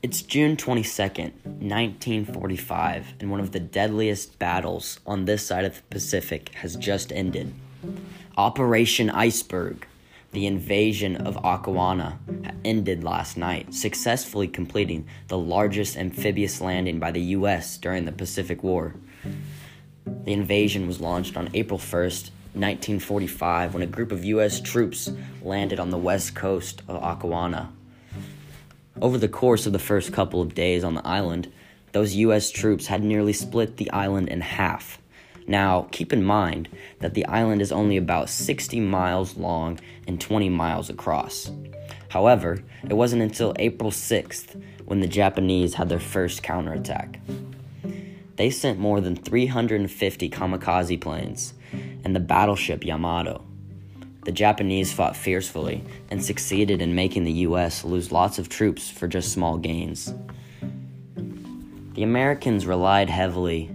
It's June 22nd, 1945, and one of the deadliest battles on this side of the Pacific has just ended. Operation Iceberg, the invasion of Okinawa, ended last night, successfully completing the largest amphibious landing by the U.S. during the Pacific War. The invasion was launched on April 1st, 1945, when a group of U.S. troops landed on the west coast of Okinawa. Over the course of the first couple of days on the island, those U.S. troops had nearly split the island in half. Now, keep in mind that the island is only about 60 miles long and 20 miles across. However, it wasn't until April 6th when the Japanese had their first counterattack. They sent more than 350 kamikaze planes and the battleship Yamato. The Japanese fought fiercely and succeeded in making the US lose lots of troops for just small gains. The Americans relied heavily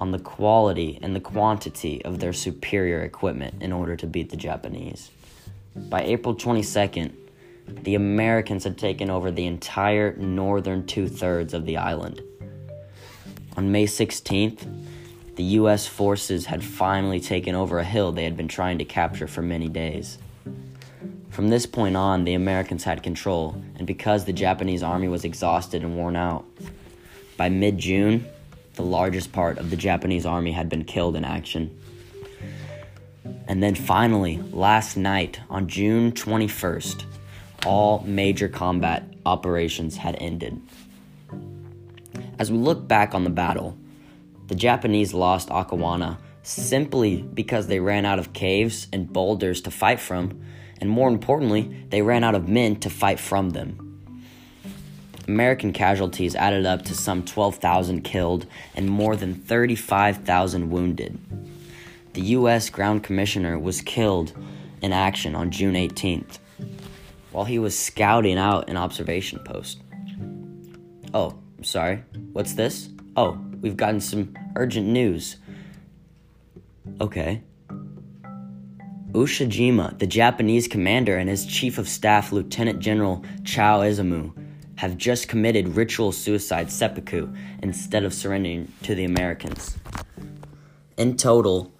on the quality and the quantity of their superior equipment in order to beat the Japanese. By April 22nd, the Americans had taken over the entire northern two thirds of the island. On May 16th, the U.S. forces had finally taken over a hill they had been trying to capture for many days. From this point on, the Americans had control, and because the Japanese army was exhausted and worn out, by mid June, the largest part of the Japanese army had been killed in action. And then finally, last night, on June 21st, all major combat operations had ended. As we look back on the battle, the Japanese lost Okinawa simply because they ran out of caves and boulders to fight from, and more importantly, they ran out of men to fight from them. American casualties added up to some 12,000 killed and more than 35,000 wounded. The U.S. Ground Commissioner was killed in action on June 18th while he was scouting out an observation post. Oh, I'm sorry, what's this? Oh, we've gotten some urgent news. Okay. Ushijima, the Japanese commander, and his chief of staff, Lieutenant General Cho Isamu, have just committed ritual suicide seppuku instead of surrendering to the Americans. In total,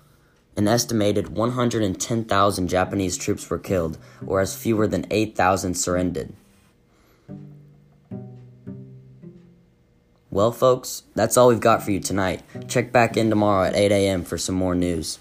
an estimated 110,000 Japanese troops were killed, whereas fewer than 8,000 surrendered. Well, folks, that's all we've got for you tonight. Check back in tomorrow at 8 a.m. for some more news.